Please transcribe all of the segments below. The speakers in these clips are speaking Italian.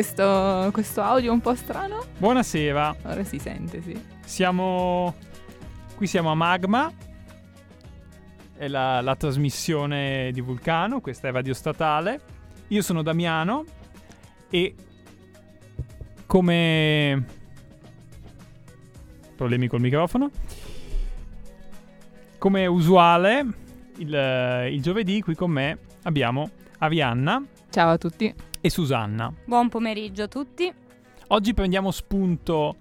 Questo, questo audio un po' strano? Buonasera. Ora si sente, sì. Siamo. Qui siamo a Magma. È la, la trasmissione di Vulcano. Questa è Radio Statale. Io sono Damiano. E. Come. Problemi col microfono. Come usuale, il, il giovedì qui con me abbiamo Arianna Ciao a tutti. E Susanna. Buon pomeriggio a tutti. Oggi prendiamo spunto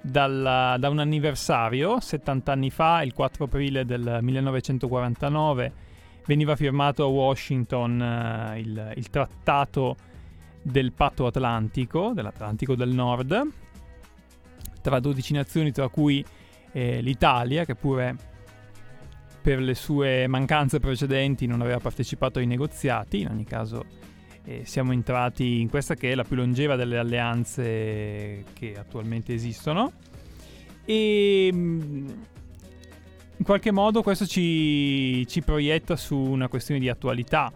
dal- da un anniversario, 70 anni fa, il 4 aprile del 1949, veniva firmato a Washington eh, il, il trattato del patto atlantico, dell'Atlantico del Nord, tra 12 nazioni, tra cui eh, l'Italia, che pure per le sue mancanze precedenti non aveva partecipato ai negoziati, in ogni caso e siamo entrati in questa che è la più longeva delle alleanze che attualmente esistono. E mm, in qualche modo questo ci, ci proietta su una questione di attualità,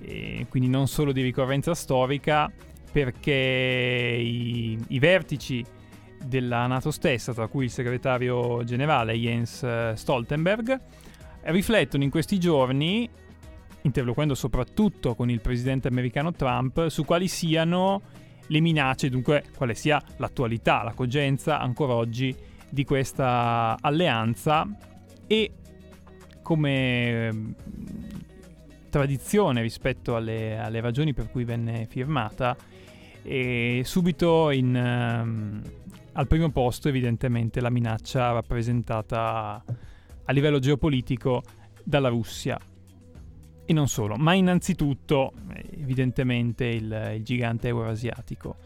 e quindi non solo di ricorrenza storica, perché i, i vertici della Nato stessa, tra cui il segretario generale Jens Stoltenberg, riflettono in questi giorni interloquendo soprattutto con il presidente americano Trump, su quali siano le minacce, dunque quale sia l'attualità, la cogenza ancora oggi di questa alleanza e come ehm, tradizione rispetto alle, alle ragioni per cui venne firmata, e subito in, ehm, al primo posto evidentemente la minaccia rappresentata a livello geopolitico dalla Russia e non solo, ma innanzitutto evidentemente il, il gigante euroasiatico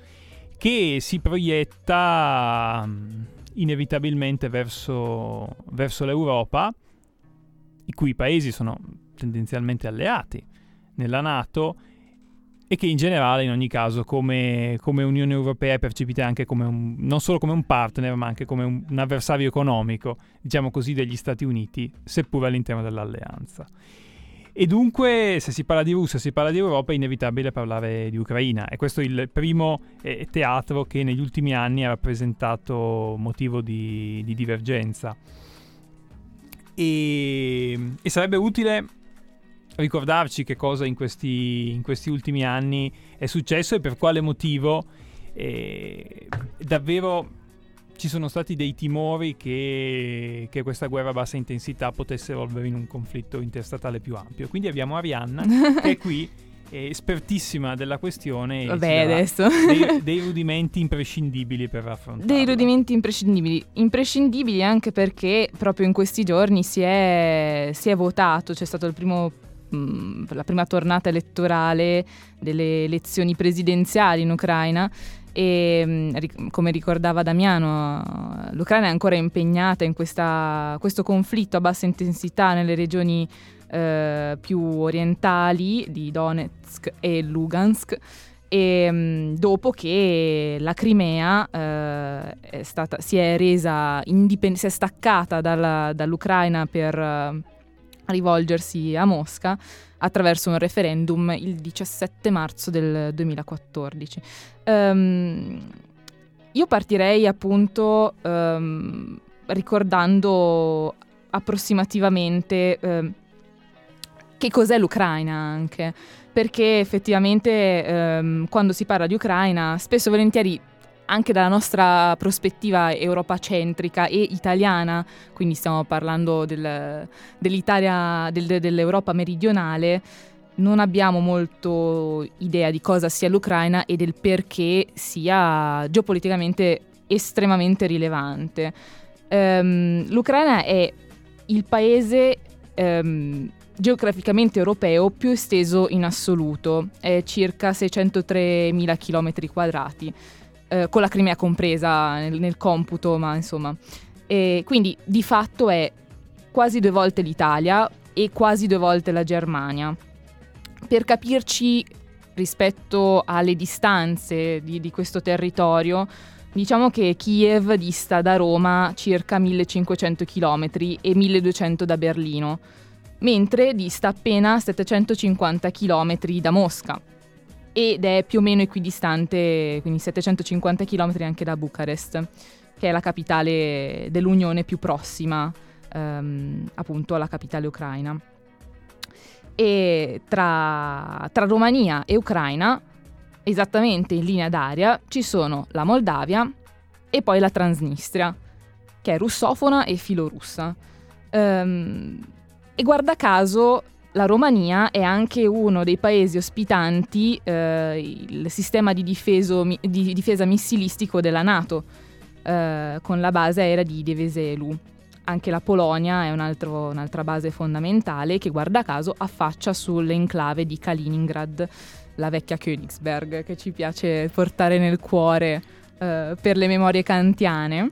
che si proietta mm, inevitabilmente verso, verso l'Europa, i cui paesi sono tendenzialmente alleati nella Nato e che in generale in ogni caso come, come Unione Europea è percepita anche come un, non solo come un partner ma anche come un, un avversario economico, diciamo così, degli Stati Uniti, seppur all'interno dell'alleanza. E dunque, se si parla di Russia, si parla di Europa, è inevitabile parlare di Ucraina. E questo è il primo eh, teatro che negli ultimi anni ha rappresentato motivo di, di divergenza. E, e, sarebbe utile ricordarci che cosa in questi, in questi, ultimi anni è successo e per quale motivo eh, davvero ci sono stati dei timori che, che, questa guerra a bassa intensità potesse evolvere in un conflitto interstatale più ampio. Quindi abbiamo Arianna che è qui, è espertissima della questione. Vabbè, adesso. Dei, dei, rudimenti imprescindibili per affrontare. Dei rudimenti imprescindibili. Imprescindibili anche perché proprio in questi giorni si è, si è votato, c'è stato il primo la prima tornata elettorale delle elezioni presidenziali in Ucraina e come ricordava Damiano, l'Ucraina è ancora impegnata in questa, questo conflitto a bassa intensità nelle regioni eh, più orientali di Donetsk e Lugansk. E, dopo che la Crimea eh, è stata, si è resa indipend- si è staccata dalla, dall'Ucraina per rivolgersi a Mosca attraverso un referendum il 17 marzo del 2014. Um, ehm, io partirei appunto um, ricordando approssimativamente um, che cos'è l'Ucraina anche, perché effettivamente quando si parla di Ucraina spesso e volentieri anche dalla nostra prospettiva europacentrica e italiana, quindi stiamo parlando del, dell'Italia, del, dell'Europa meridionale, non abbiamo molto idea di cosa sia l'Ucraina e del perché sia geopoliticamente estremamente rilevante. Um, L'Ucraina è il paese um, geograficamente europeo più esteso in assoluto, è circa 603.000 km quadrati eh, con la Crimea compresa nel, nel computo, ma insomma. E quindi di fatto è quasi due volte l'Italia e quasi due volte la Germania. Per capirci rispetto alle distanze di, di questo territorio, diciamo che Kiev dista da Roma circa 1500 km e 1200 da Berlino. mentre dista appena 750 km da Mosca ed è più o meno equidistante, quindi 750 km anche da Bucarest, che è la capitale dell'Unione più prossima ehm, appunto alla capitale ucraina. E tra, tra Romania e Ucraina, esattamente in linea d'aria, ci sono la Moldavia e poi la Transnistria, che è russofona e filorussa. Um, e guarda caso la Romania è anche uno dei paesi ospitanti eh, il sistema di, difeso, di, difesa missilistico della Nato, eh, con la base aerea di Deveselu. Anche la Polonia è un altro, un'altra base fondamentale che guarda caso affaccia sull'enclave di Kaliningrad, la vecchia Königsberg che ci piace portare nel cuore eh, per le memorie kantiane.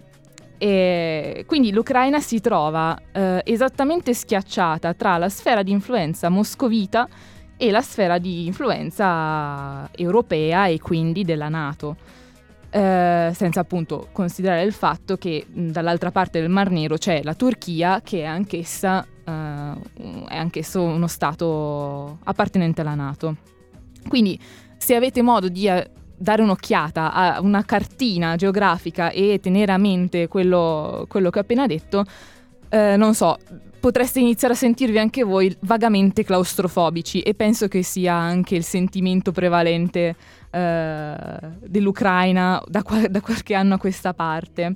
E quindi l'Ucraina si trova eh, esattamente schiacciata tra la sfera di influenza moscovita e la sfera di influenza europea e quindi della Nato. Eh, senza appunto considerare il fatto che mh, dall'altra parte del Mar Nero c'è la Turchia che è anch'essa, eh, è anch'esso uno Stato appartenente alla Nato. Quindi se avete modo di eh, dare un'occhiata a una cartina geografica e tenere a mente quello, quello che ho appena detto, eh, non so, potreste iniziare a sentirvi anche voi vagamente claustrofobici e penso che sia anche il sentimento prevalente eh, dell'Ucraina da, qua- da, qualche anno a questa parte.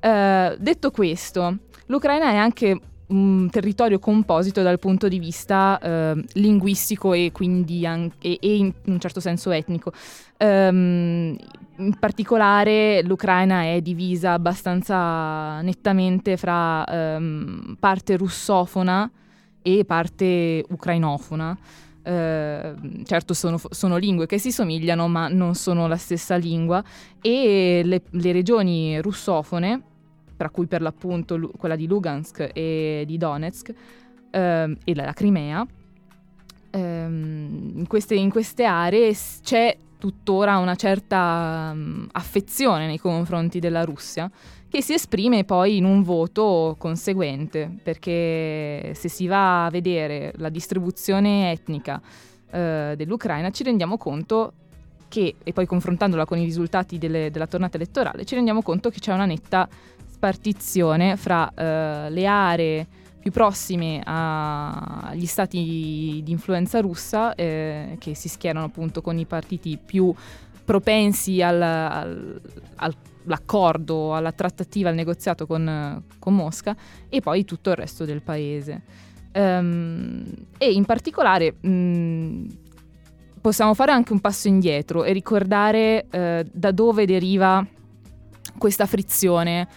Eh, detto questo, l'Ucraina è anche un territorio composito dal punto di vista eh, linguistico e quindi anche, e, in un certo senso etnico. Um, in particolare l'Ucraina è divisa abbastanza nettamente fra um, parte russofona e parte ucrainofona. Uh, certo sono, sono, lingue che si somigliano ma non sono la stessa lingua e le, le regioni russofone tra cui per l'appunto quella di Lugansk e di Donetsk ehm, e la, Crimea, ehm, in, queste, in, queste, aree c'è tuttora una certa um, affezione nei confronti della Russia che si esprime poi in un voto conseguente, perché se si va a vedere la distribuzione etnica eh, dell'Ucraina ci rendiamo conto che, e poi confrontandola con i risultati delle, della tornata elettorale, ci rendiamo conto che c'è una netta spartizione fra eh, le aree più prossime agli stati di influenza russa eh, che si schierano appunto con i partiti più propensi al, al, all'accordo, alla trattativa, al negoziato con, con, Mosca e poi tutto il resto del paese. Um, e in particolare mh, possiamo fare anche un passo indietro e ricordare eh, da dove deriva questa frizione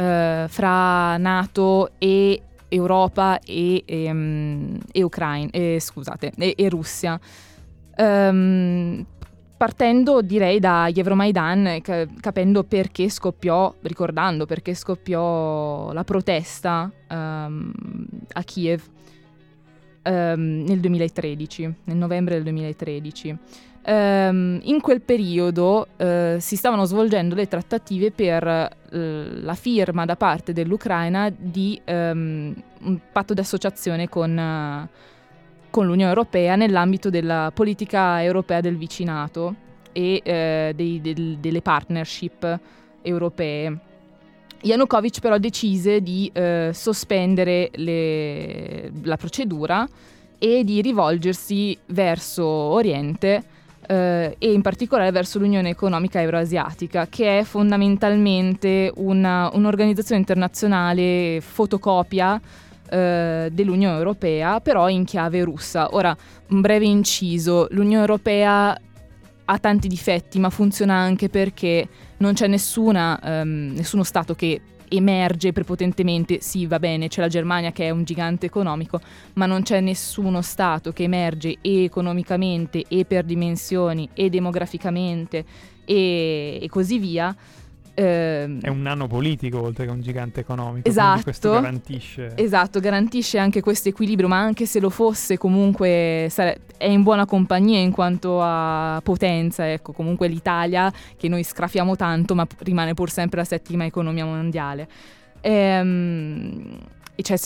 eh, fra NATO e Europa e, e, um, e Ucraina, e, scusate, e, e Russia. Um, partendo direi da Euromaidan, capendo perché scoppiò, ricordando perché scoppiò la protesta um, a Kiev um, nel 2013, nel novembre del 2013. Um, in quel periodo uh, si stavano svolgendo le trattative per uh, la firma da parte dell'Ucraina di um, un patto di associazione con, uh, con, l'Unione Europea nell'ambito della politica europea del vicinato e dei, del, delle partnership europee. Yanukovych però decise di sospendere le, la procedura e di rivolgersi verso Oriente eh, e in particolare verso l'Unione Economica Euroasiatica, che è fondamentalmente una, un'organizzazione internazionale fotocopia eh, dell'Unione Europea, però in chiave russa. Ora, un breve inciso, l'Unione Europea ha tanti difetti, ma funziona anche perché non c'è nessuna, um, nessuno Stato che emerge prepotentemente, sì va bene, c'è la Germania che è un gigante economico, ma non c'è nessuno Stato che emerge e economicamente e per dimensioni e demograficamente e, e così via eh, è un nano politico oltre che un gigante economico. Esatto. Questo garantisce. Esatto, garantisce anche questo equilibrio, ma anche se lo fosse comunque sare- è in buona compagnia in quanto a potenza. Ecco, comunque l'Italia, che noi scrafiamo tanto, ma rimane pur sempre la settima economia mondiale. Ehm, e c'è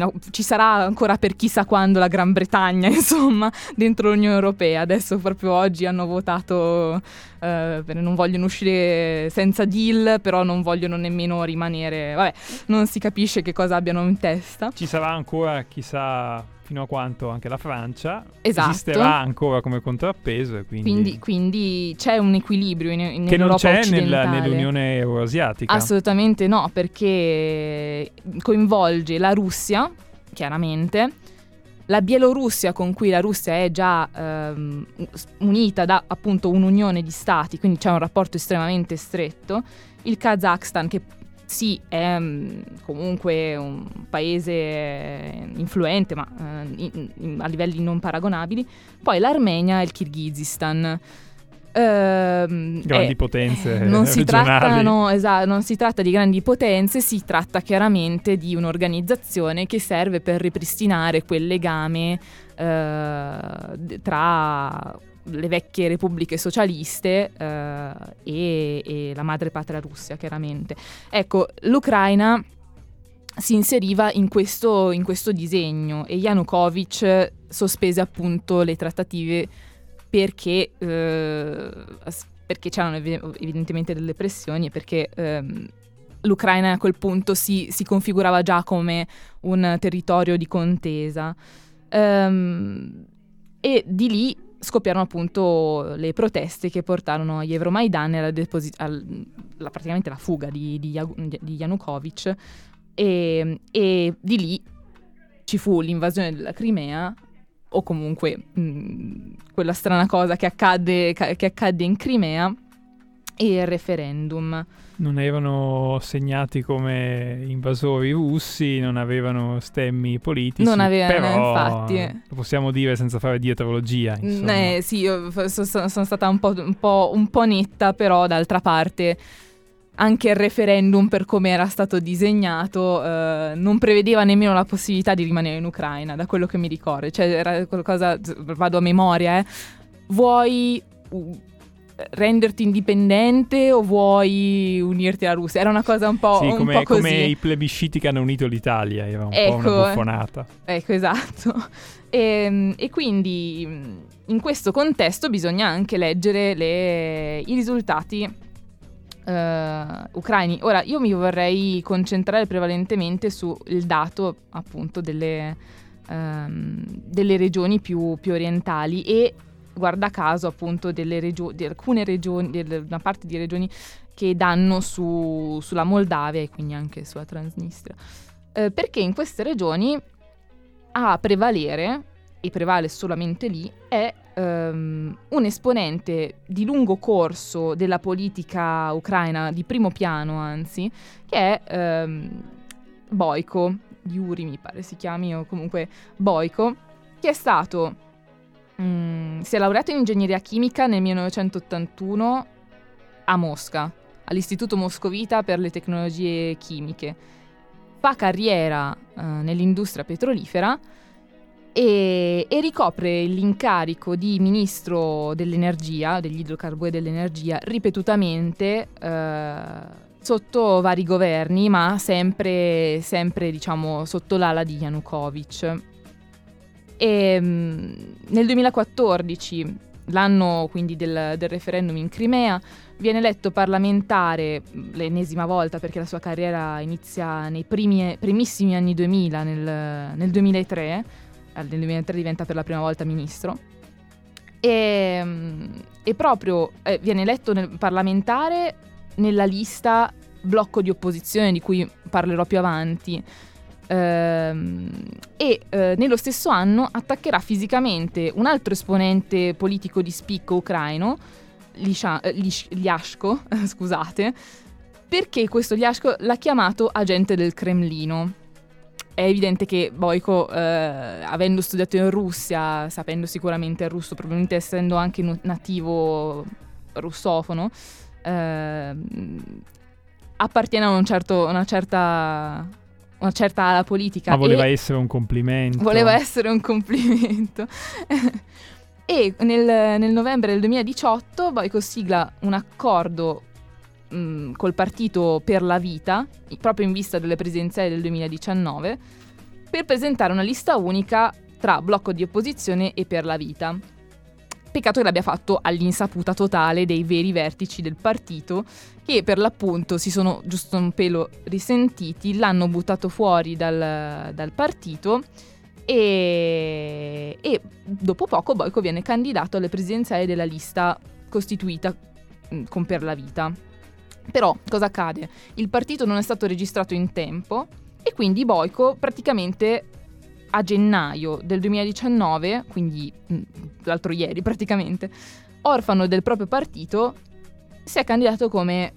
a, ci sarà ancora per chissà quando la Gran Bretagna, insomma, dentro l'Unione Europea. Adesso proprio oggi hanno votato, eh, non vogliono uscire senza deal, però non vogliono nemmeno rimanere, vabbè, non si capisce che cosa abbiano in testa. Ci sarà ancora, chissà fino a quanto anche la Francia esatto. esisterà ancora come contrappeso. Quindi... Quindi, quindi c'è un equilibrio in, in che non c'è nel, nell'Unione Euroasiatica. Assolutamente no, perché coinvolge la Russia, chiaramente, la Bielorussia con cui la Russia è già ehm, unita da appunto un'unione di stati, quindi c'è un rapporto estremamente stretto, il Kazakhstan che sì, è um, comunque un paese influente, ma uh, in, in, a livelli non paragonabili. Poi l'Armenia e il Kirghizistan. Uh, grandi eh, potenze non si, tratta, no, esatto, non si tratta di grandi potenze, si tratta chiaramente di un'organizzazione che serve per ripristinare quel legame uh, tra le vecchie repubbliche socialiste eh, e, e, la madre patria Russia, chiaramente. Ecco, l'Ucraina si inseriva in questo, in questo disegno e Yanukovych sospese appunto le trattative perché, eh, perché c'erano evidentemente delle pressioni e perché ehm, l'Ucraina a quel punto si, si, configurava già come un territorio di contesa. Um, e di lì scoppiarono appunto le proteste che portarono agli Euromaidan alla, deposi- alla praticamente la fuga di, di, di Yanukovych. E, e, di lì ci fu l'invasione della Crimea o comunque mh, quella strana cosa che accadde, che accadde in Crimea e il referendum non erano segnati come invasori russi, non avevano stemmi politici. Non avevano, infatti. Lo possiamo dire senza fare dietrologia. Eh, sì, io sono, sono stata un po', un, po', un po' netta, però d'altra parte anche il referendum per come era stato disegnato eh, non prevedeva nemmeno la possibilità di rimanere in Ucraina, da quello che mi ricordo. Cioè era qualcosa, vado a memoria, eh. Vuoi renderti indipendente o vuoi unirti alla Russia? Era una cosa un po', sì, un come, po così. come i plebisciti che hanno unito l'Italia, era un ecco, po' una buffonata. Ecco, esatto. E, ehm, e, quindi in questo contesto bisogna anche leggere le, i risultati Uh, ucraini. Ora, io mi vorrei concentrare prevalentemente sul dato appunto delle, um, delle regioni più, più, orientali e guarda caso appunto delle regio- di alcune regioni, di una parte di regioni che danno su, sulla Moldavia e quindi anche sulla Transnistria. Eh, perché in queste regioni a prevalere, e prevale solamente lì, è um, un esponente di lungo corso della politica ucraina, di primo piano anzi, che è um, Boiko, Yuri mi pare si chiami, o comunque Boiko, che è stato Mm, si è laureato in ingegneria chimica nel 1981 a Mosca, all'Istituto Moscovita per le tecnologie chimiche. Fa carriera eh, nell'industria petrolifera e, e, ricopre l'incarico di ministro dell'energia, degli idrocarburi dell'energia, ripetutamente eh, sotto vari governi, ma sempre, sempre diciamo, sotto l'ala di Yanukovych. E, um, nel 2014, l'anno quindi del, del, referendum in Crimea, viene eletto parlamentare l'ennesima volta perché la sua carriera inizia nei primi, primissimi anni 2000, nel, nel 2003, nel 2003 diventa per la prima volta ministro. E, e proprio eh, viene eletto nel parlamentare nella lista blocco di opposizione di cui parlerò più avanti, Ehm, e eh, nello stesso anno attaccherà fisicamente un altro esponente politico di spicco ucraino, Lisha, eh, Lish, Liashko, scusate, perché questo Liashko l'ha chiamato agente del Cremlino. È evidente che Boiko, eh, avendo studiato in Russia, sapendo sicuramente il russo, probabilmente essendo anche nativo russofono, eh, appartiene a un certo, una certa una certa ala politica. Ma voleva essere un complimento. Voleva essere un complimento. e nel, nel, novembre del 2018 Boico sigla un accordo mh, col partito per la vita, proprio in vista delle presidenziali del 2019, per presentare una lista unica tra blocco di opposizione e per la vita. Peccato che l'abbia fatto all'insaputa totale dei veri vertici del partito, che per l'appunto si sono giusto un pelo risentiti, l'hanno buttato fuori dal, dal partito e, e, dopo poco Boico viene candidato alle presidenziali della lista costituita con Per la Vita. Però cosa accade? Il partito non è stato registrato in tempo e quindi Boico praticamente a gennaio del 2019, quindi mm, l'altro ieri praticamente, orfano del proprio partito, si è candidato come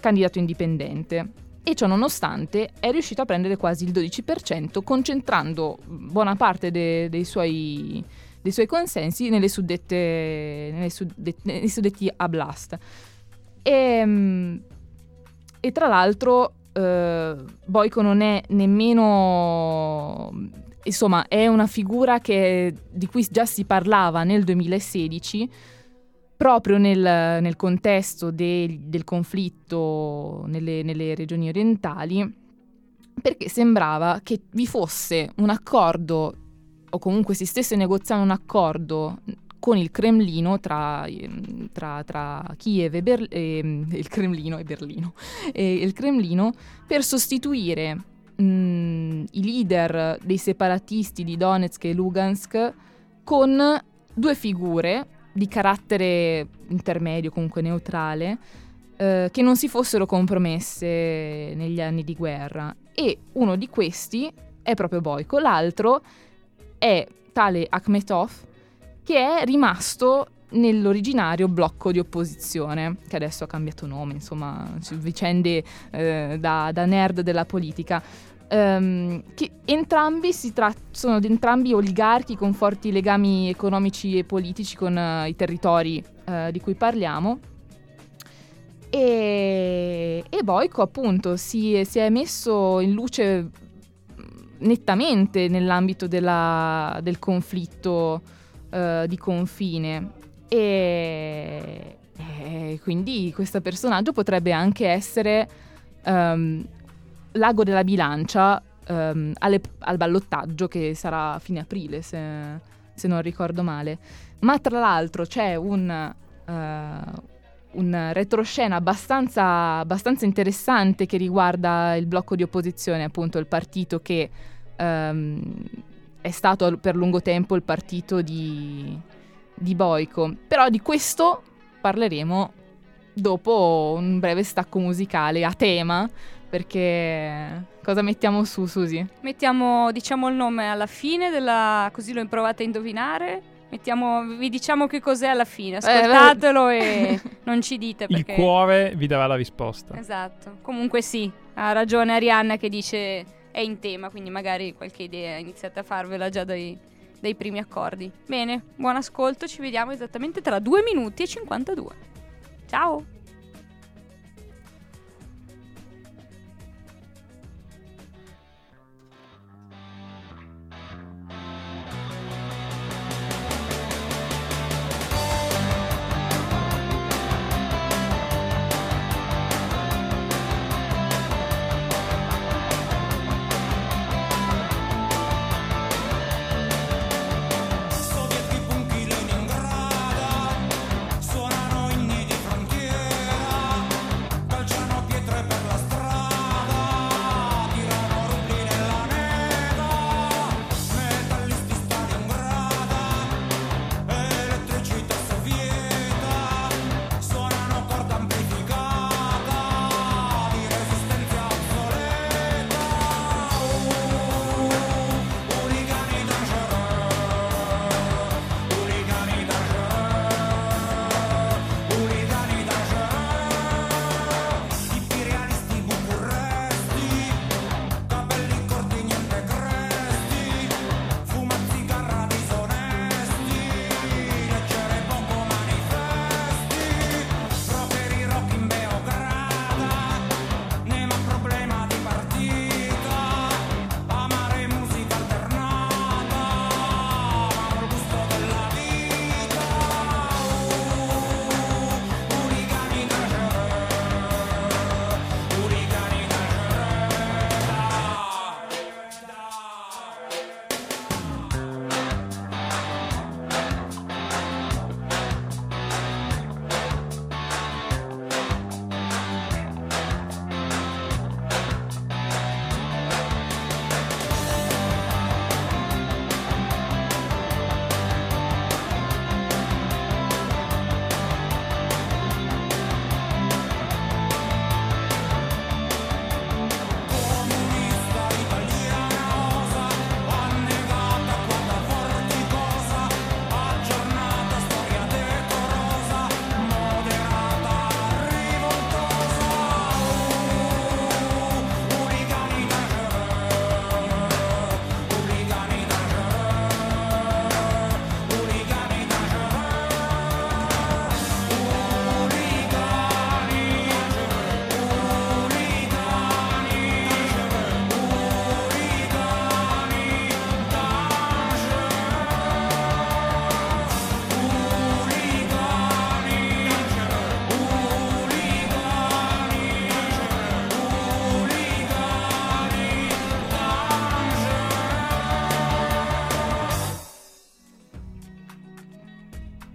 candidato indipendente e ciò nonostante è riuscito a prendere quasi il 12%, concentrando buona parte de- dei, suoi, dei, suoi, consensi nelle suddette, nelle suddet- nei suddetti a blast. E, ehm, e tra l'altro eh, Boico non è nemmeno insomma, è una figura che, di cui già si parlava nel 2016, proprio nel, nel contesto de, del conflitto nelle, nelle regioni orientali, perché sembrava che vi fosse un accordo, o comunque si stesse negoziando un accordo con il Cremlino tra, tra, tra Kiev e, Ber- e, il Cremlino e Berlino e il Cremlino per sostituire mh, mm, i leader dei separatisti di Donetsk e Lugansk con due figure di carattere intermedio, comunque neutrale, eh, che non si fossero compromesse negli anni di guerra. E uno di questi è proprio Boyko, l'altro è tale Akhmetov, che è rimasto nell'originario blocco di opposizione, che adesso ha cambiato nome, insomma, vicende eh, da, da, nerd della politica. Um, che entrambi tra- sono entrambi oligarchi con forti legami economici e politici con uh, i territori uh, di cui parliamo. E, e Boico appunto si, si, è messo in luce mm, nettamente nell'ambito della, del conflitto uh, di confine e, e, quindi questo personaggio potrebbe anche essere um, l'ago della bilancia um, alle, al ballottaggio che sarà a fine aprile, se, se, non ricordo male. Ma tra l'altro c'è un, uh, un retroscena abbastanza, abbastanza, interessante che riguarda il blocco di opposizione, appunto il partito che um, è stato per lungo tempo il partito di, di Boico. Però di questo parleremo dopo un breve stacco musicale a tema perché cosa mettiamo su, Susi? Mettiamo, diciamo, il nome alla fine, della... così lo provate a indovinare. Mettiamo, vi diciamo che cos'è alla fine, eh, ascoltatelo eh, e non ci dite perché... Il cuore vi darà la risposta. Esatto, comunque sì, ha ragione Arianna che dice è in tema, quindi magari qualche idea iniziate a farvela già dai, dai primi accordi. Bene, buon ascolto, ci vediamo esattamente tra 2 minuti e 52. Ciao!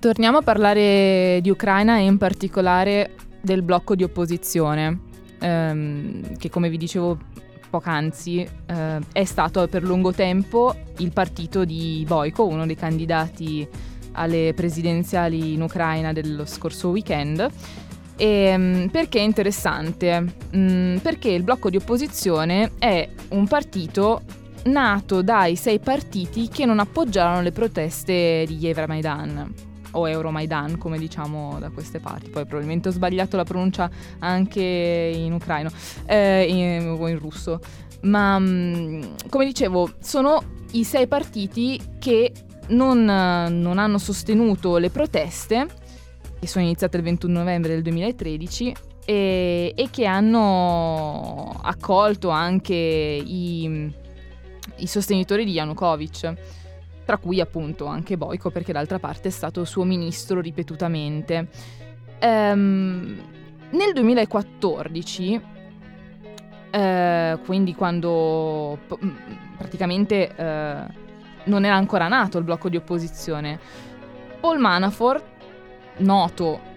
Torniamo a parlare di Ucraina e in particolare del blocco di opposizione, ehm, che come vi dicevo poc'anzi eh, è stato per lungo tempo il partito di Boiko, uno dei candidati alle presidenziali in Ucraina dello scorso weekend. E, ehm, perché è interessante? Mm, perché il blocco di opposizione è un partito nato dai sei partiti che non appoggiarono le proteste di Euromaidan o Euromaidan come diciamo da queste parti. Poi probabilmente ho sbagliato la pronuncia anche in ucraino eh, in, o in russo. Ma mm, come dicevo sono i sei partiti che non, non hanno sostenuto le proteste, che sono iniziate il 21 novembre del 2013, e, e che hanno accolto anche i, i sostenitori di Yanukovych tra cui appunto anche Boiko, perché d'altra parte è stato suo ministro ripetutamente. Ehm, nel 2014, eh, quindi quando praticamente eh, non era ancora nato il blocco di opposizione. Paul Manafort, noto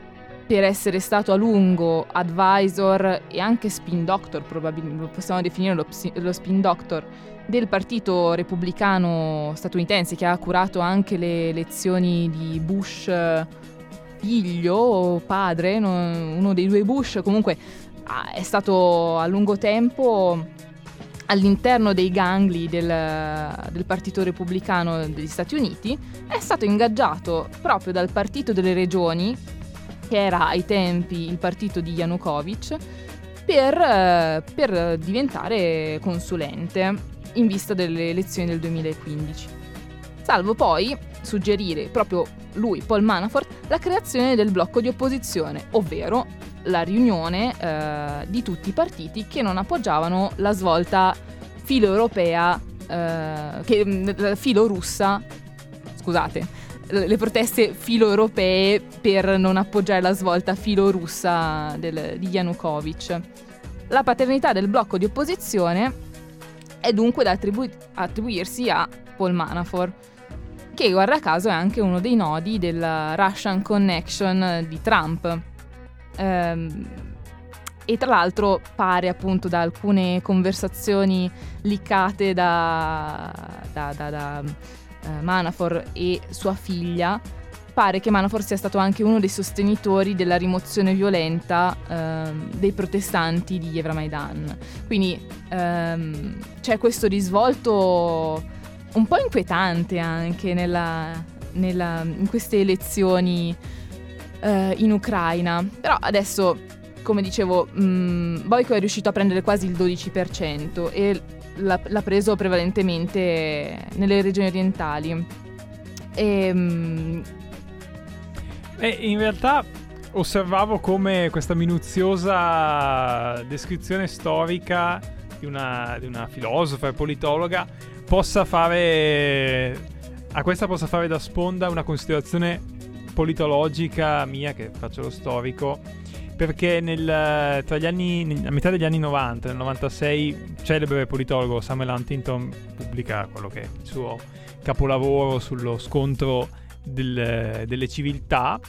per essere stato a lungo advisor e anche spin doctor, probabilmente possiamo definire lo, lo, spin doctor del partito repubblicano statunitense che ha curato anche le elezioni di Bush figlio o padre, uno dei due Bush, comunque è stato a lungo tempo all'interno dei gangli del, del, Partito Repubblicano degli Stati Uniti, è stato ingaggiato proprio dal Partito delle Regioni, che era ai tempi il partito di Yanukovych, per, per diventare consulente in vista delle elezioni del 2015. Salvo poi suggerire proprio lui, Paul Manafort, la creazione del blocco di opposizione, ovvero la riunione eh, di tutti i partiti che non appoggiavano la svolta filo europea, eh, che, mm, filo russa, scusate, le proteste filo europee per non appoggiare la svolta filo russa del, di Yanukovych. La paternità del blocco di opposizione è dunque da attribu- attribuirsi a Paul Manafort, che guarda caso è anche uno dei nodi della Russian Connection di Trump. Ehm, e tra l'altro pare appunto da alcune conversazioni liccate da, da, da, da uh, Manafort e sua figlia, pare che Manafort sia stato anche uno dei sostenitori della rimozione violenta uh, dei protestanti di Euromaidan. Quindi um, c'è questo risvolto un po' inquietante anche nella, nella, in queste elezioni uh, in Ucraina. Però adesso come dicevo, mh, mm, Boico è riuscito a prendere quasi il 12% e l'ha, l'ha preso prevalentemente nelle regioni orientali. E, mh, mm, e in realtà osservavo come questa minuziosa descrizione storica di una, di una filosofa e politologa possa fare a questa possa fare da sponda una considerazione politologica mia che faccio lo storico perché nel, tra gli anni, a metà degli anni 90, nel 96, celebre politologo Samuel Huntington pubblica quello che è il suo capolavoro sullo scontro del, delle civiltà,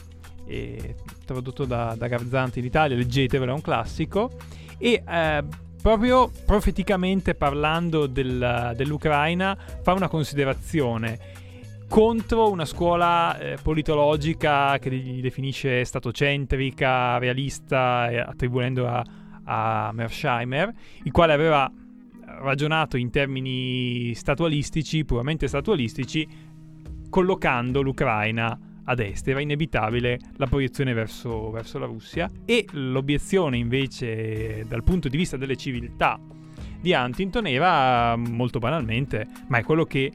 tradotto da, da Garzanti in Italia, leggetevelo, è un classico, e eh, proprio profeticamente parlando del, dell'Ucraina fa una considerazione. Contro una scuola eh, politologica che li definisce statocentrica, realista, eh, attribuendo a, a Mersheimer, il quale aveva ragionato in termini statualistici, puramente statualistici, collocando l'Ucraina a destra. Era inevitabile la proiezione verso, verso la Russia e l'obiezione invece dal punto di vista delle civiltà di Huntington era molto banalmente, ma è quello che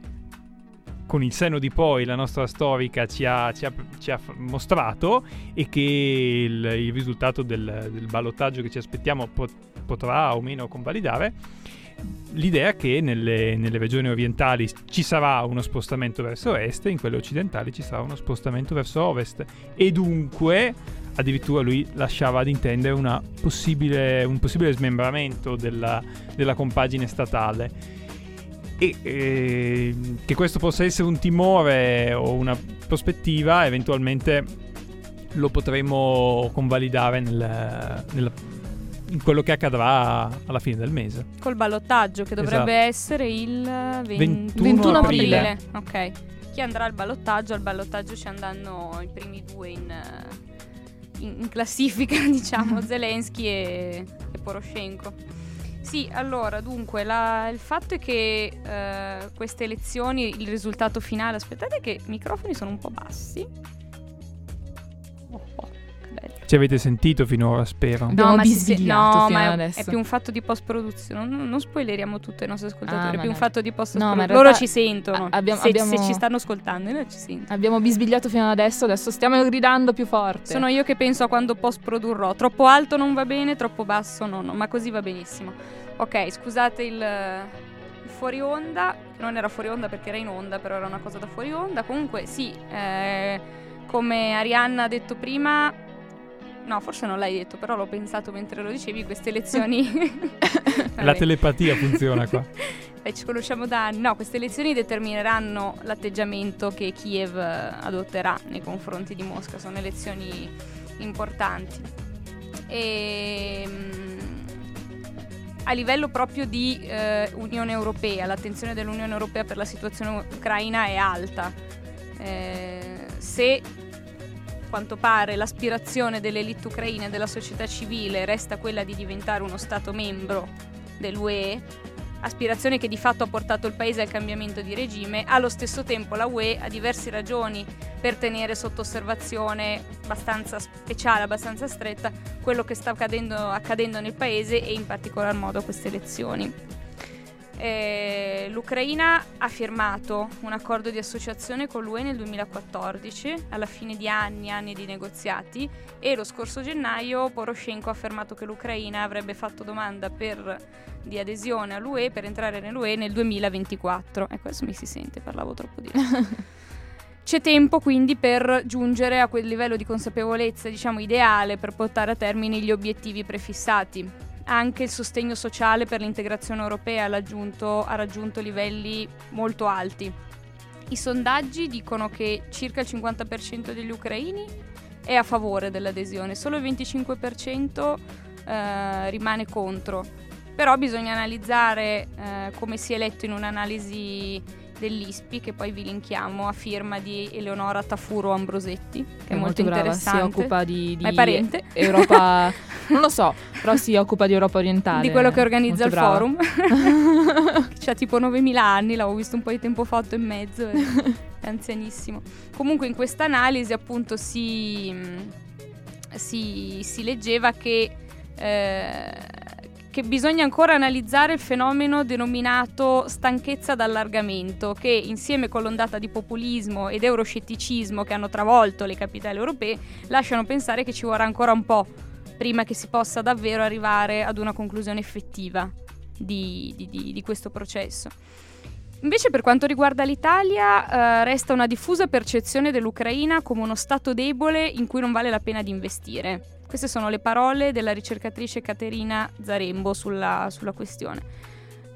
con il seno di poi la nostra storica ci ha, ci ha, ci ha mostrato e che il, il risultato del, del ballottaggio che ci aspettiamo pot, potrà o meno convalidare l'idea che nelle, nelle, regioni orientali ci sarà uno spostamento verso est e in quelle occidentali ci sarà uno spostamento verso ovest. E dunque addirittura lui lasciava ad intendere possibile, un possibile smembramento della, della compagine statale. E eh, che questo possa essere un timore o una prospettiva, eventualmente lo potremo convalidare nel, nel, in quello che accadrà alla fine del mese. Col ballottaggio che dovrebbe esatto. essere il 20... 21, 21 aprile. aprile. Ok. Chi andrà al ballottaggio? Al ballottaggio ci andranno i primi due in, in, in classifica, diciamo, Zelensky e, e Poroshenko. Sì, allora, dunque, la, il fatto è che uh, queste elezioni, il risultato finale, aspettate che i microfoni sono un po' bassi. Ci avete sentito finora, spero. No, bisbigliato no, fino ma adesso. È più un fatto di post-produzione. Non, non spoileriamo tutto ai nostri ascoltatori. Ah, è più un fatto di post-produzione. No, Loro ci sentono. Abbiamo, se, abbiamo... se, ci stanno ascoltando, noi ci sentono. Abbiamo bisbigliato fino adesso, adesso stiamo gridando più forte. Sono io che penso a quando post-produrrò. Troppo alto non va bene, troppo basso no, no, ma così va benissimo. Ok, scusate il, il, fuori onda, non era fuori onda perché era in onda, però era una cosa da fuori onda. Comunque sì, eh, come Arianna ha detto prima, no forse non l'hai detto, però l'ho pensato mentre lo dicevi, queste elezioni... La telepatia funziona qua. Beh, ci conosciamo da anni. No, queste elezioni determineranno l'atteggiamento che Kiev adotterà nei confronti di Mosca, sono elezioni importanti. E ehm, a livello proprio di eh, Unione Europea, l'attenzione dell'Unione Europea per la situazione ucraina è alta. Eh, se quanto pare l'aspirazione dell'elite ucraina e della società civile resta quella di diventare uno Stato membro dell'UE, aspirazione che di fatto ha portato il paese al cambiamento di regime, allo stesso tempo la UE ha diverse ragioni per tenere sotto osservazione abbastanza speciale, abbastanza stretta, quello che sta accadendo, accadendo nel paese e in particolar modo queste elezioni. Eh, L'Ucraina ha firmato un accordo di associazione con l'UE nel 2014, alla fine di anni e anni di negoziati, e lo scorso gennaio Poroshenko ha affermato che l'Ucraina avrebbe fatto domanda per, di adesione all'UE per entrare nell'UE nel 2024. E questo mi si sente, parlavo troppo di... C'è tempo quindi per giungere a quel livello di consapevolezza, diciamo, ideale per portare a termine gli obiettivi prefissati anche il sostegno sociale per l'integrazione europea ha raggiunto livelli molto alti. I sondaggi dicono che circa il 50% degli ucraini è a favore dell'adesione, solo il 25% eh, rimane contro. Però bisogna analizzare, eh, come si è letto in un'analisi dell'ISPI che poi vi linkiamo a firma di Eleonora Tafuro Ambrosetti che è, è molto, molto brava, si occupa di, di è parente. Europa non lo so però si occupa di Europa orientale. Di quello che organizza il forum. C'ha tipo 9000 anni l'avevo visto un po' di tempo fa e mezzo è anzianissimo. Comunque in questa analisi appunto si, si, si leggeva che eh, che bisogna ancora analizzare il fenomeno denominato stanchezza d'allargamento, che insieme con l'ondata di populismo ed euroscetticismo che hanno travolto le capitali europee, lasciano pensare che ci vorrà ancora un po' prima che si possa davvero arrivare ad una conclusione effettiva di, di, di, di questo processo. Invece per quanto riguarda l'Italia eh, resta una diffusa percezione dell'Ucraina come uno Stato debole in cui non vale la pena di investire. Queste sono le parole della ricercatrice Caterina Zarembo sulla, sulla questione,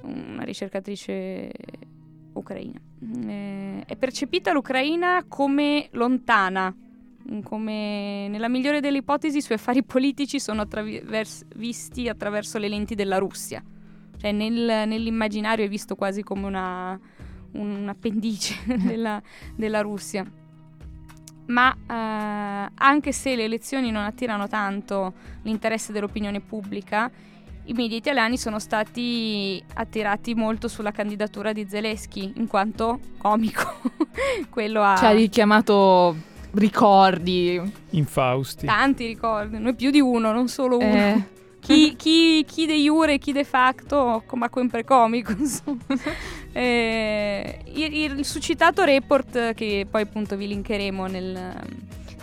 una ricercatrice ucraina. Eh, è percepita l'Ucraina come lontana, come nella migliore delle ipotesi i suoi affari politici sono attravers- visti attraverso le lenti della Russia. Cioè nel, nell'immaginario è visto quasi come una, un appendice della, della Russia ma eh, anche se le elezioni non attirano tanto l'interesse dell'opinione pubblica, i media italiani sono stati attirati molto sulla candidatura di Zelensky, in quanto comico. Quello ha... Ci ha richiamato ricordi. Infausti. Tanti ricordi, noi più di uno, non solo uno. Eh. Chi, chi, chi, de jure e chi de facto, ma sempre comico, insomma. Eh, il, il, suscitato report, che poi appunto vi linkeremo nel,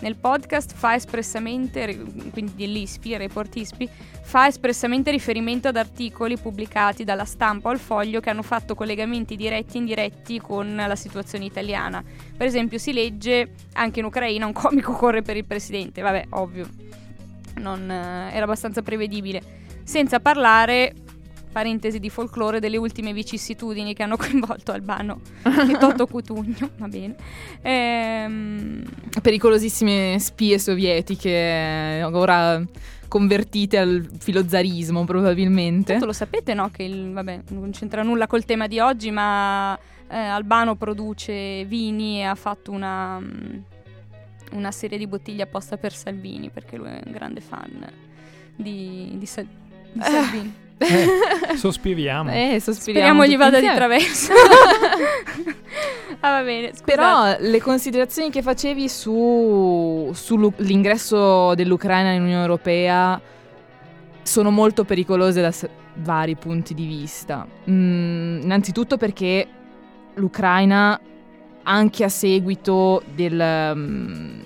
nel podcast, fa espressamente, quindi dell'ISPI, il report ISPI, fa espressamente riferimento ad articoli pubblicati dalla stampa o al foglio che hanno fatto collegamenti diretti e indiretti con la situazione italiana. Per esempio si legge anche in Ucraina un comico corre per il presidente, vabbè, ovvio, non, eh, era abbastanza prevedibile. Senza parlare parentesi di folklore delle ultime vicissitudini che hanno coinvolto Albano e Toto Cutugno, va bene. Ehm... Pericolosissime spie sovietiche, ora convertite al filozarismo probabilmente. Tanto lo sapete, no? Che il, vabbè, non c'entra nulla col tema di oggi, ma eh, Albano produce vini e ha fatto una, una serie di bottiglie apposta per Salvini, perché lui è un grande fan di, di, Sal- di Salvini. Eh, sospiriamo. Eh, sospiriamo. Speriamo gli vada di traverso. ah, va bene. Scusate. Però le considerazioni che facevi su, sull'ingresso dell'Ucraina nell'Unione Europea sono molto pericolose da s- vari punti di vista. Mm, innanzitutto perché l'Ucraina, anche a seguito del... Um,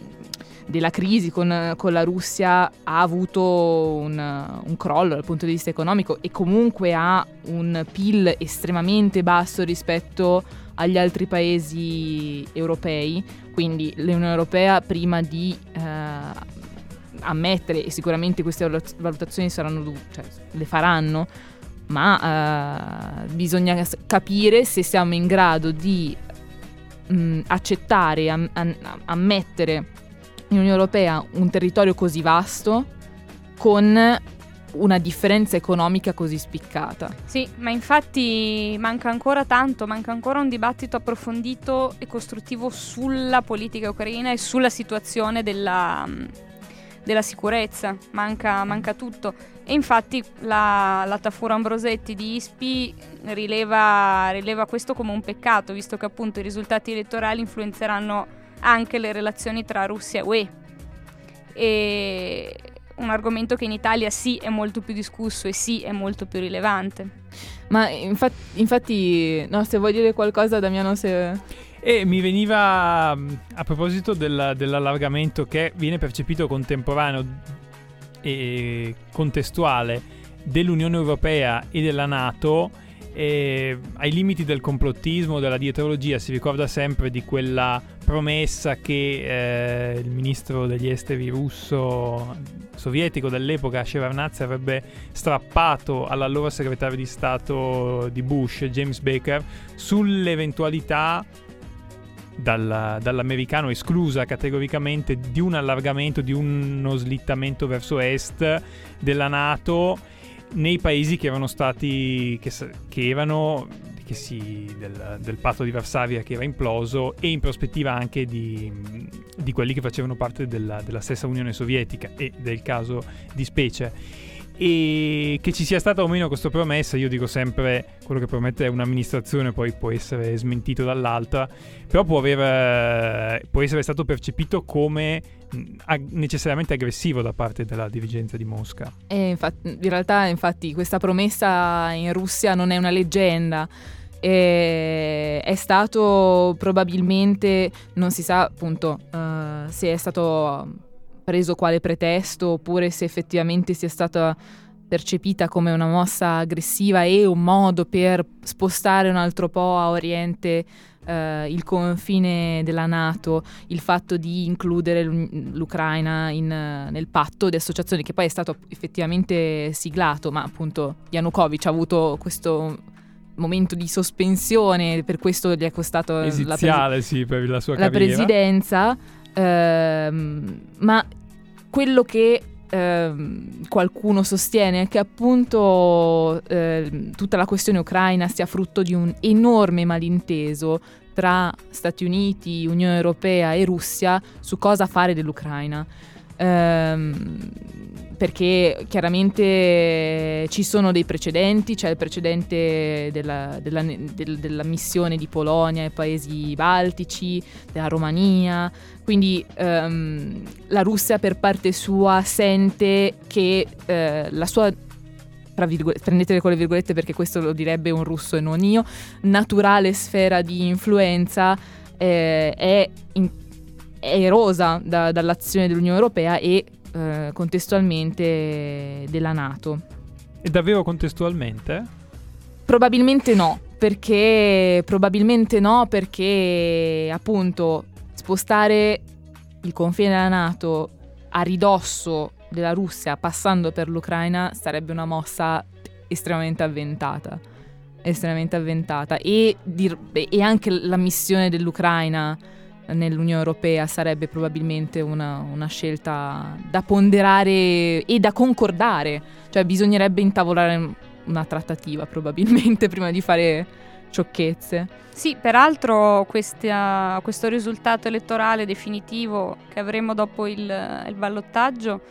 della crisi con, con, la Russia ha avuto un, un, crollo dal punto di vista economico e comunque ha un PIL estremamente basso rispetto agli altri paesi europei, quindi l'Unione Europea prima di eh, ammettere, e sicuramente queste valutazioni saranno, cioè, le faranno, ma eh, bisogna capire se siamo in grado di mh, accettare, am- am- ammettere in Unione Europea un territorio così vasto con una differenza economica così spiccata. Sì, ma infatti manca ancora tanto, manca ancora un dibattito approfondito e costruttivo sulla politica ucraina e sulla situazione della, della sicurezza, manca, manca, tutto. E infatti la, la Tafura Ambrosetti di ISPI rileva, rileva questo come un peccato, visto che appunto i risultati elettorali influenzeranno anche le relazioni tra Russia e UE. E un argomento che in Italia sì è molto più discusso e sì è molto più rilevante. Ma infatti, infatti no, se vuoi dire qualcosa Damiano se... E mi veniva a proposito del, dell'allargamento che viene percepito contemporaneo e contestuale dell'Unione Europea e della Nato e ai limiti del complottismo, della dietrologia, si ricorda sempre di quella promessa che eh, il ministro degli esteri russo sovietico dell'epoca, Shevardnadze, avrebbe strappato all'allora segretario di Stato di Bush, James Baker, sull'eventualità dal, dall'americano esclusa categoricamente di un allargamento, di uno slittamento verso est della Nato nei paesi che erano stati che, che erano si, del, del, patto di Varsavia che era imploso e in prospettiva anche di, di quelli che facevano parte della, della, stessa Unione Sovietica e del caso di specie. E che ci sia stata o meno questa promessa, io dico sempre quello che promette un'amministrazione poi può essere smentito dall'altra, però può, aver, può essere stato percepito come necessariamente aggressivo da parte della dirigenza di Mosca. Infatti, in realtà, infatti, questa promessa in Russia non è una leggenda. E è stato probabilmente, non si sa appunto uh, se è stato preso quale pretesto oppure se effettivamente sia stata percepita come una mossa aggressiva e un modo per spostare un altro po' a oriente eh, il confine della Nato, il fatto di includere l'Ucraina in, nel patto di associazione che poi è stato effettivamente siglato, ma appunto Yanukovych ha avuto questo momento di sospensione, per questo gli è costato la, presi- sì, per la sua la presidenza, ehm, ma quello che ehm, qualcuno sostiene che appunto eh, tutta la questione ucraina sia frutto di un enorme malinteso tra Stati Uniti, Unione Europea e Russia su cosa fare dell'Ucraina. Perché chiaramente ci sono dei precedenti, c'è il precedente della, della, del, della, missione di Polonia e paesi baltici, della Romania, quindi ehm, la Russia per parte sua sente che eh, la sua prendetele con le virgolette perché questo lo direbbe un russo e non io, naturale sfera di influenza eh, è, in, è, erosa da, dall'azione dell'Unione Europea e eh, contestualmente della Nato. E davvero contestualmente? Probabilmente no, perché probabilmente no, perché appunto spostare il confine della Nato a ridosso della Russia passando per l'Ucraina sarebbe una mossa estremamente avventata. Estremamente avventata. E, dir- e anche la missione dell'Ucraina nell'Unione Europea sarebbe probabilmente una, una, scelta da ponderare e da concordare. Cioè bisognerebbe intavolare una trattativa probabilmente prima di fare sciocchezze. Sì, peraltro questa, questo risultato elettorale definitivo che avremo dopo il, il ballottaggio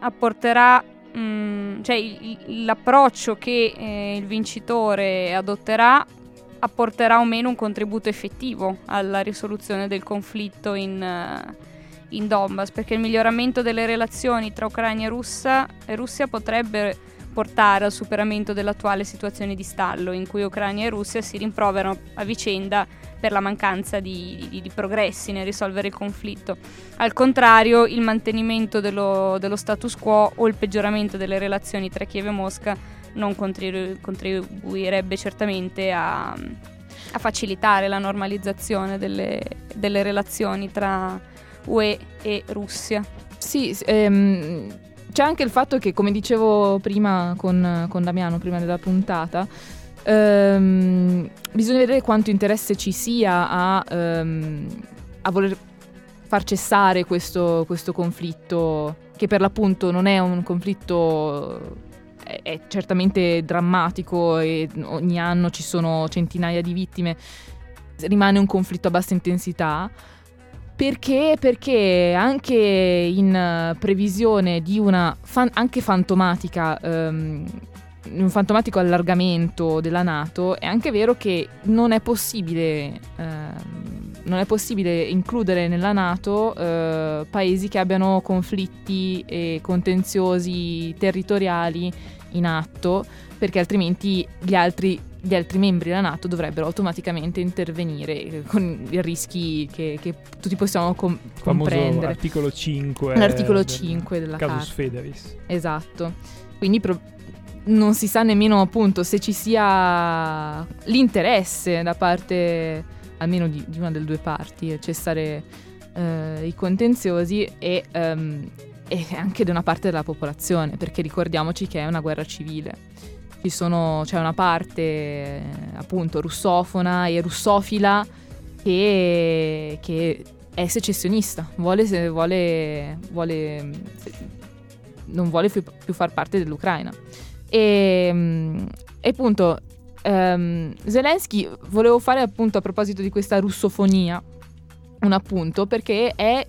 apporterà mm, cioè l'approccio che eh, il vincitore adotterà apporterà o meno un contributo effettivo alla risoluzione del conflitto in, uh, in Donbass, perché il miglioramento delle relazioni tra Ucraina e, Russia, e Russia potrebbe portare al superamento dell'attuale situazione di stallo in cui Ucraina e Russia si rimproverano a vicenda per la mancanza di, di, di progressi nel risolvere il conflitto. Al contrario, il mantenimento dello, dello status quo o il peggioramento delle relazioni tra Kiev e Mosca non contribu- contribuirebbe certamente a, a, facilitare la normalizzazione delle, delle relazioni tra UE e Russia. Sì, ehm, c'è anche il fatto che, come dicevo prima con, con Damiano, prima della puntata, ehm, bisogna vedere quanto interesse ci sia a, ehm, a voler far cessare questo, questo, conflitto, che per l'appunto non è un conflitto è, certamente drammatico e ogni anno ci sono centinaia di vittime, rimane un conflitto a bassa intensità perché? Perché anche in previsione di una fan- anche fantomatica um, un fantomatico allargamento della Nato è anche vero che non è possibile uh, non è possibile includere nella Nato uh, paesi che abbiano conflitti e contenziosi territoriali in atto perché altrimenti gli altri gli altri membri della Nato dovrebbero automaticamente intervenire con i rischi che, che tutti possiamo com- comprendere. L'articolo 5. L'articolo 5 della Casus Carta. Federis. Esatto. Quindi pro- non si sa nemmeno appunto se ci sia l'interesse da parte almeno di, di una delle due parti a cessare eh, i contenziosi e, um, e anche di una parte della popolazione, perché ricordiamoci che è una guerra civile sono, c'è una parte appunto russofona e russofila che, che è secessionista, vuole, vuole, vuole, non vuole più, più, far parte dell'Ucraina. E, e appunto um, Zelensky volevo fare appunto a proposito di questa russofonia un appunto perché è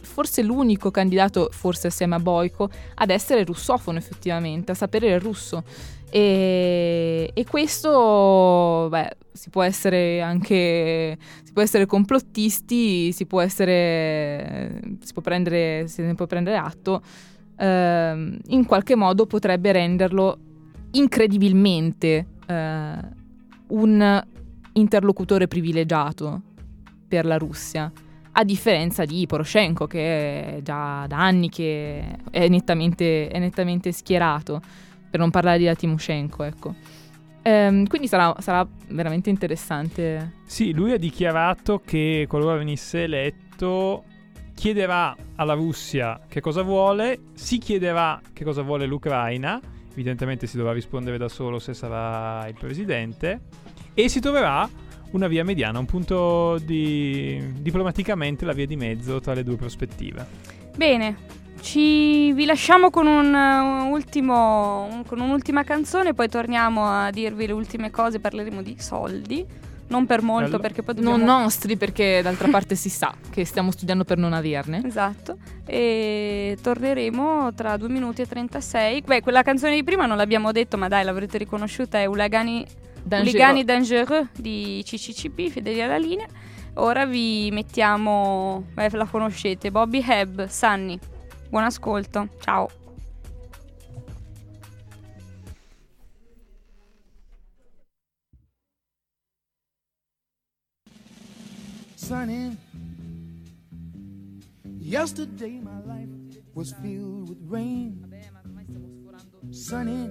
forse l'unico candidato, forse assieme a Boico, ad essere russofono effettivamente, a sapere il russo. E, e questo, beh, si può essere anche, si può essere complottisti, si può essere, si può prendere, se può prendere atto, eh, in qualche modo potrebbe renderlo incredibilmente eh, un interlocutore privilegiato per la Russia a differenza di Poroshenko che è già da anni che è nettamente, è nettamente schierato per non parlare di Timoshenko, ecco. Ehm, quindi sarà, sarà, veramente interessante. Sì, lui ha dichiarato che qualora venisse eletto chiederà alla Russia che cosa vuole, si chiederà che cosa vuole l'Ucraina, evidentemente si dovrà rispondere da solo se sarà il presidente, e si troverà una via mediana, un punto di diplomaticamente la via di mezzo tra le due prospettive. Bene, ci vi lasciamo con, un, uh, ultimo, un, con un'ultima canzone, poi torniamo a dirvi le ultime cose, parleremo di soldi. Non per molto, Bello. perché poi dobbiamo... Non nostri, perché d'altra parte si sa che stiamo studiando per non averne. Esatto. E torneremo tra 2 minuti e 36. Beh, quella canzone di prima non l'abbiamo detto, ma dai, l'avrete riconosciuta, è Ulagani Dangereux, Dangereux di CCCP, Fedeli alla linea. Ora vi mettiamo, beh, la conoscete, Bobby Hebb, Sunny. Buon ascolto, ciao. Sunny. Yesterday my life was filled with rain. Sunny.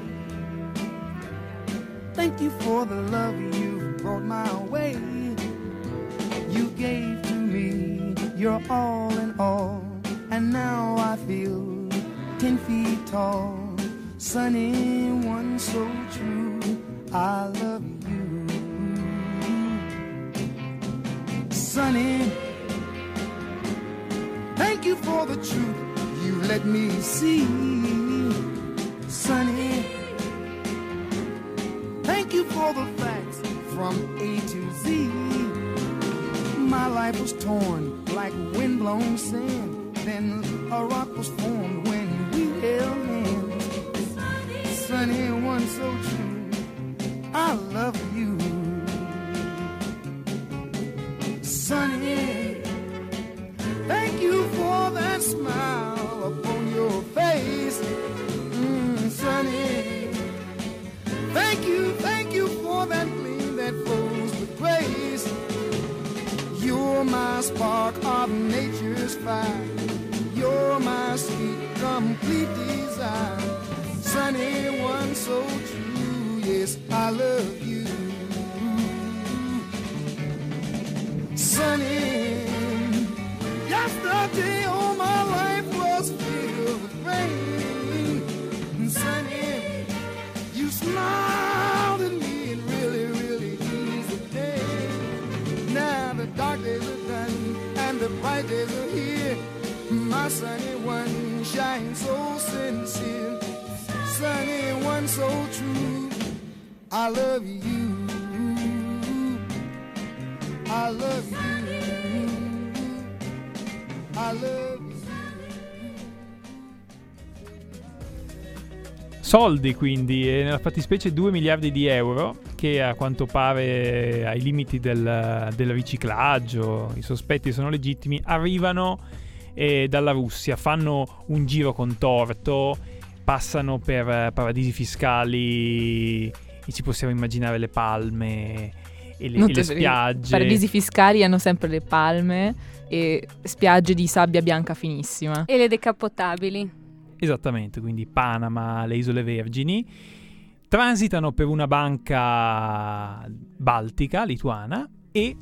thank you for the love you brought my way. You gave to me your all in all, and now I feel ten feet tall. Sunny, one so true. I love you. Sunny, thank you for the truth you let me see. Sunny, for the facts from A to Z. My life was torn like windblown sand. Then a rock was formed when we held hands. Sunny, one so true. I love you. Spark of nature's fire. You're my sweet, complete desire. Sunny one so true. Yes, I love days are here. My sunny one shines so sincere, sunny one so true. I love you. I love you. I love Soldi quindi, e nella fattispecie 2 miliardi di euro, che a quanto pare ai limiti del, del riciclaggio, i sospetti sono legittimi, arrivano eh, dalla Russia, fanno un giro contorto, passano per eh, paradisi fiscali e ci possiamo immaginare le palme e le, e le spiagge. I paradisi fiscali hanno sempre le palme e spiagge di sabbia bianca finissima. E le decappottabili. Esattamente, quindi Panama, le Isole Vergini, transitano per una banca baltica, lituana, e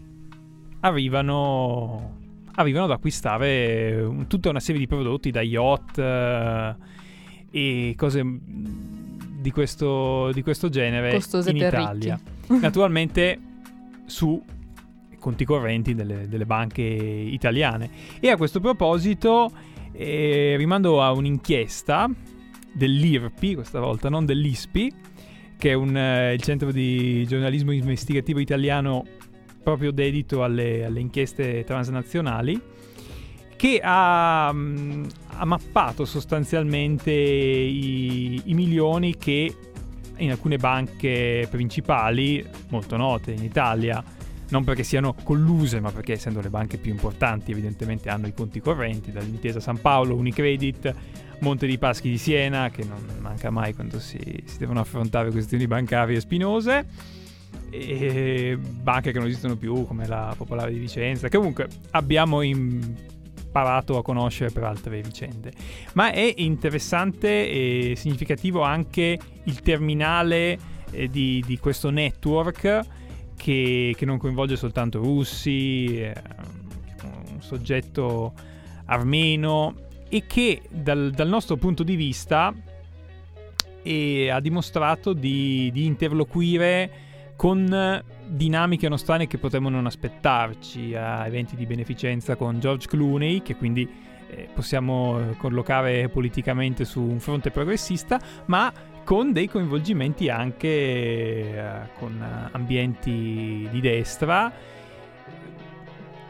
arrivano, arrivano ad acquistare tutta una serie di prodotti, da yacht eh, e cose mm, di questo, di questo genere Costose in Italia. ricchi. Naturalmente su conti correnti delle, delle banche italiane. E a questo proposito eh, rimando a un'inchiesta dell'IRPI, questa volta non dell'ISPI, che è un, eh, il centro di giornalismo investigativo italiano proprio dedito alle, alle inchieste transnazionali, che ha, mm, ha mappato sostanzialmente i, i milioni che in alcune banche principali, molto note in Italia, non perché siano colluse, ma perché essendo le banche più importanti evidentemente hanno i conti correnti, dall'Intesa San Paolo, Unicredit, Monte dei Paschi di Siena, che non manca mai quando si, si devono affrontare questioni bancarie spinose, e banche che non esistono più come la Popolare di Vicenza, che comunque abbiamo imparato a conoscere per altre vicende. Ma è interessante e significativo anche il terminale eh, di, di questo network che, che non coinvolge soltanto russi, eh, un soggetto armeno e che dal, dal nostro punto di vista eh, ha dimostrato di, di interloquire con dinamiche nostrane che potremmo non aspettarci a eventi di beneficenza con George Clooney, che quindi eh, possiamo collocare politicamente su un fronte progressista, ma con dei coinvolgimenti anche eh, con ambienti di destra,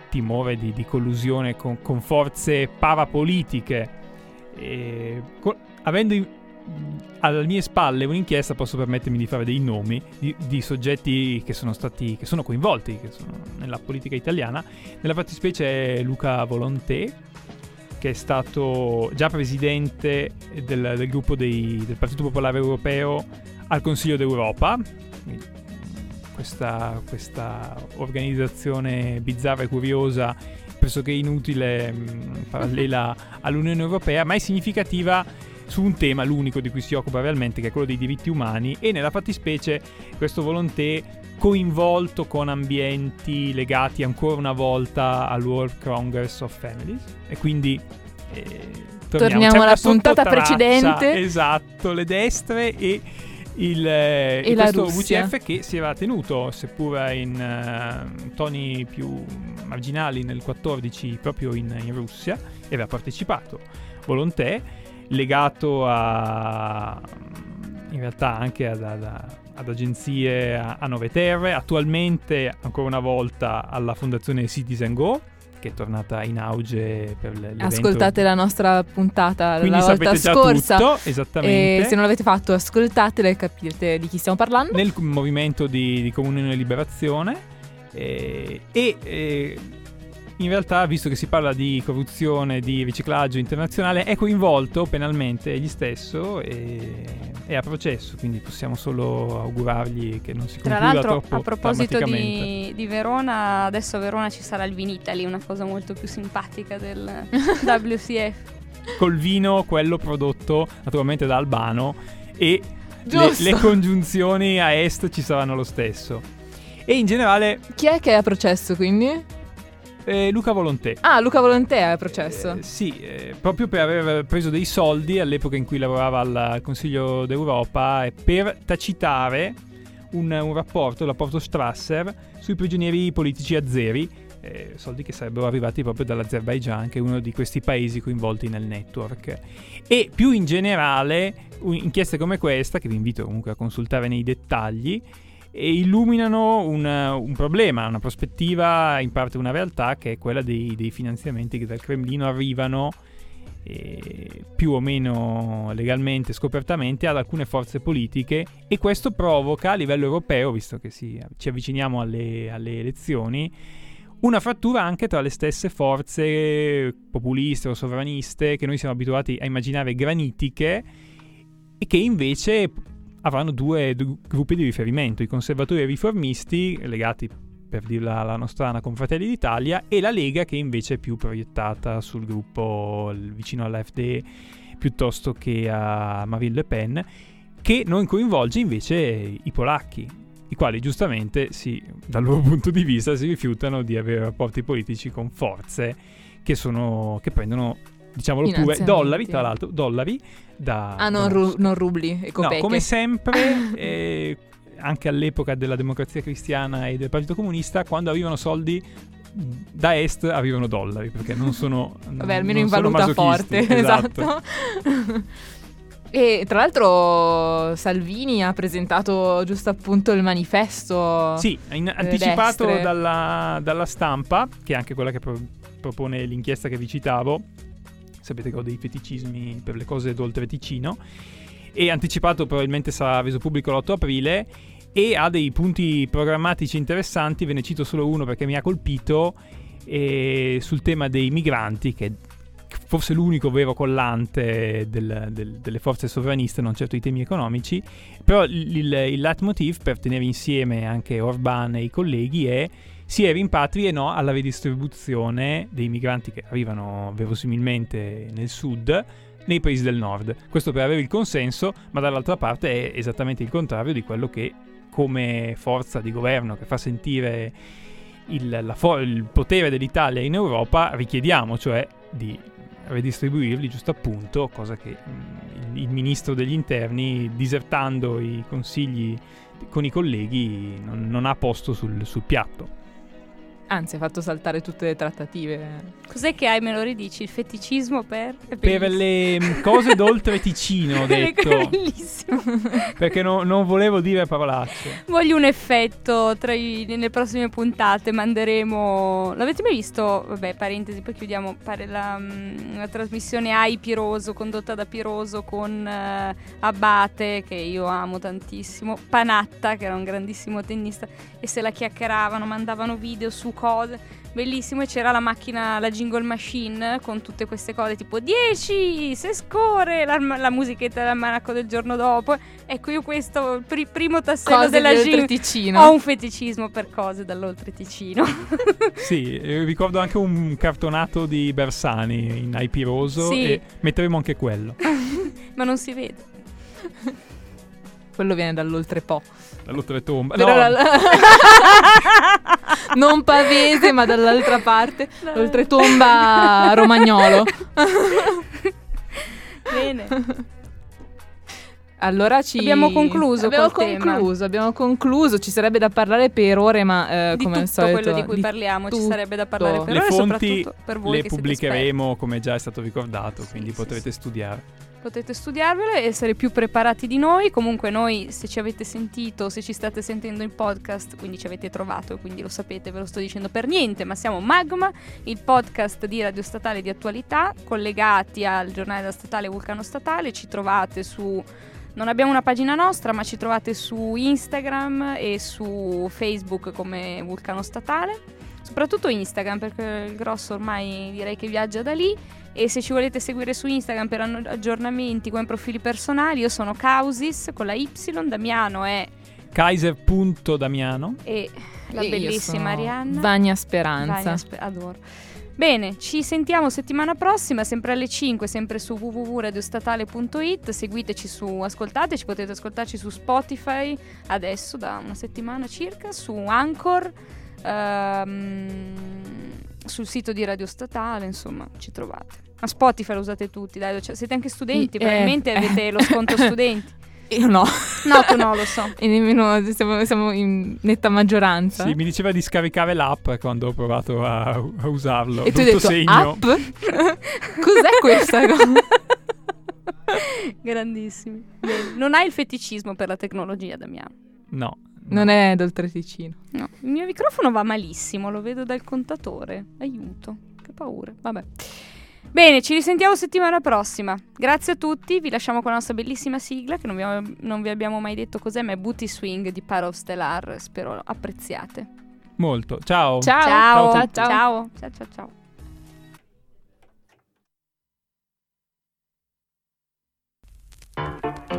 timore di, di collusione con, con forze parapolitiche. E, co- avendo in- alle mie spalle un'inchiesta posso permettermi di fare dei nomi di, di soggetti che sono stati che sono coinvolti che sono nella politica italiana nella fattispecie è Luca Volonté che è stato già presidente del, del gruppo dei, del Partito Popolare Europeo al Consiglio d'Europa. Questa, questa organizzazione bizzarra e curiosa, pressoché inutile, mh, parallela all'Unione Europea, ma è significativa su un tema, l'unico di cui si occupa realmente, che è quello dei diritti umani, e nella fattispecie questo Volonté coinvolto con ambienti legati ancora una volta al World Congress of Families e quindi eh, torniamo, Torniamo alla puntata precedente. esatto le destre e il, eh, E la questo Russia. VCF che si era tenuto seppur in eh, toni più marginali nel 14 proprio in, in Russia e aveva partecipato Volonté legato a in realtà anche ad, ad- ad agenzie a, a Nove Terre, attualmente ancora una volta alla fondazione Citizen Go, che è tornata in auge per l'evento. Ascoltate la nostra puntata Quindi la volta scorsa. tutto, esattamente. E se non l'avete fatto, ascoltatela e capite di chi stiamo parlando. nel movimento di, di Comunione e Liberazione eh, e eh, in realtà visto che si parla di corruzione di riciclaggio internazionale è coinvolto penalmente egli stesso e è a processo quindi possiamo solo augurargli che non si Tra concluda l'altro, troppo a proposito di, di Verona, adesso a Verona ci sarà il Vinitaly, una cosa molto più simpatica del WCF. col vino quello prodotto naturalmente da Albano e le, le congiunzioni a est ci saranno lo stesso e in generale Chi è che è a processo quindi? Eh, Luca Volontè Ah, Luca Volontè è a processo. Eh, sì, eh, proprio per aver preso dei soldi all'epoca in cui lavorava al, al Consiglio d'Europa e per tacitare un, un rapporto, il rapporto Strasser, sui prigionieri politici azeri, eh, soldi che sarebbero arrivati proprio dall'Azerbaigian, che è uno di questi paesi coinvolti nel network. E più in generale, inchieste come questa, che vi invito comunque a consultare nei dettagli, e illuminano un, un problema, una prospettiva, in parte una realtà, che è quella dei, dei finanziamenti che dal Cremlino arrivano eh, più o meno legalmente, scopertamente, ad alcune forze politiche e questo provoca a livello europeo, visto che si- ci avviciniamo alle, alle elezioni, una frattura anche tra le stesse forze populiste o sovraniste che noi siamo abituati a immaginare granitiche e che invece avranno due du- gruppi di riferimento, i conservatori e i riformisti, legati per dirla alla nostrana con Fratelli d'Italia, e la Lega che invece è più proiettata sul gruppo vicino all'AfD piuttosto che a Marine Le Pen, che non coinvolge invece i polacchi, i quali giustamente si, dal loro punto di vista si rifiutano di avere rapporti politici con forze che, sono, che prendono, diciamolo pure, dollari, tra l'altro, dollari da... Ah, non, ru- non rubli e No, copeche. come sempre, eh, anche all'epoca della democrazia cristiana e del Partito Comunista, quando arrivano soldi da est arrivano dollari, perché non sono... Vabbè, almeno in valuta forte. Esatto. e tra l'altro Salvini ha presentato giusto appunto il manifesto. Sì, in- anticipato destre. dalla, dalla stampa, che è anche quella che pro- propone l'inchiesta che vi citavo, sapete che ho dei feticismi per le cose d'oltre Ticino, e anticipato probabilmente sarà reso pubblico l'8 aprile, e ha dei punti programmatici interessanti, ve ne cito solo uno perché mi ha colpito, eh, sul tema dei migranti, che forse l'unico vero collante del- del- delle forze sovraniste, non certo i temi economici, però il, il, il leitmotiv per tenere insieme anche Orban e i colleghi è sia ai rimpatri e no alla redistribuzione dei migranti che arrivano verosimilmente nel sud nei paesi del nord. Questo per avere il consenso, ma dall'altra parte è esattamente il contrario di quello che come forza di governo che fa sentire il, la fo- il potere dell'Italia in Europa richiediamo, cioè di redistribuirli giusto appunto, cosa che mm, il, il ministro degli interni, disertando i consigli con i colleghi, non, non ha posto sul, sul piatto. Anzi, ha fatto saltare tutte le trattative. Cos'è che hai, me lo ridici? Il feticismo per... Per le cose d'oltre Ticino, ho detto, È bellissimo. perché no- non volevo dire parolacce. Voglio un effetto tra i- nelle prossime puntate. Manderemo. L'avete mai visto? Vabbè, parentesi, poi chiudiamo. Pare la, mm, la trasmissione AI Piroso, condotta da Piroso con eh, Abate, che io amo tantissimo. Panatta, che era un grandissimo tennista. E se la chiacchieravano, mandavano video su cose. Bellissimo, e c'era la macchina, la jingle machine con tutte queste cose tipo 10, se scorre, la, la musichetta dell'almanacco del giorno dopo. Ecco, io questo, il pri- primo tassello Cose della jingle, Ticino. ho un feticismo per cose dall'oltre Ticino. Sì, eh, ricordo anche un cartonato di Bersani in aipiroso Sì. e metteremo anche quello. Ma non si vede. Quello viene dall'oltrepo. Dall'oltretomba. Però No, la- non pavese, ma dall'altra parte. Oltretomba romagnolo. Bene. Allora ci... Abbiamo concluso Abbiamo col tema. concluso, abbiamo concluso. Ci sarebbe da parlare per ore, ma eh, di come tutto al solito... quello di cui di- parliamo ci tutto. sarebbe da parlare per le ore, fonti soprattutto per voi le che siete pubblicheremo come già è stato ricordato, quindi sì, potrete sì. studiare. Potete studiarvele e essere più preparati di noi. Comunque noi se ci avete sentito, se ci state sentendo in podcast, quindi ci avete trovato quindi lo sapete, ve lo sto dicendo per niente, ma siamo Magma, il podcast di Radio Statale di attualità, collegati al giornale della statale Vulcano Statale, ci trovate su non abbiamo una pagina nostra, ma ci trovate su Instagram e su Facebook come Vulcano Statale. Soprattutto Instagram, perché il grosso ormai direi che viaggia da lì. E se ci volete seguire su Instagram per aggiornamenti come profili personali, io sono Causis con la Y, Damiano è Kaiser.damiano. e la E bellissima Arianna. Vania Speranza. Vania, spe- adoro. Bene, ci sentiamo settimana prossima, sempre alle 5, sempre su www.radiostatale.it. Seguiteci su, ascoltateci, potete ascoltarci su Spotify adesso da una settimana circa, su Anchor, ehm, sul sito di Radio Statale, insomma, ci trovate. Ma Spotify lo usate tutti, dai, cioè, siete anche studenti, Eh, probabilmente eh. avete lo sconto studenti. Io no. No, tu no, lo so. E nemmeno siamo, siamo in netta maggioranza. Sì, mi diceva di scaricare l'app quando ho provato a, a usarlo. e tu hai detto segno. app? Cos'è questa cosa? Grandissimi. Bene. Non hai il feticismo per la tecnologia, Damiano. No. Non è d'oltre Ticino. No, il mio microfono va malissimo, lo vedo dal contatore. Aiuto, che paura. Vabbè. Bene, ci risentiamo settimana prossima. Grazie a tutti, vi lasciamo con la nostra bellissima sigla che non vi, abbiamo, non vi abbiamo mai detto cos'è, ma è Booty Swing di Paro Stellar. Spero lo apprezziate. Molto. Ciao. Ciao. Ciao. Ciao. Ciao. Ciao. ciao, ciao, ciao. ciao.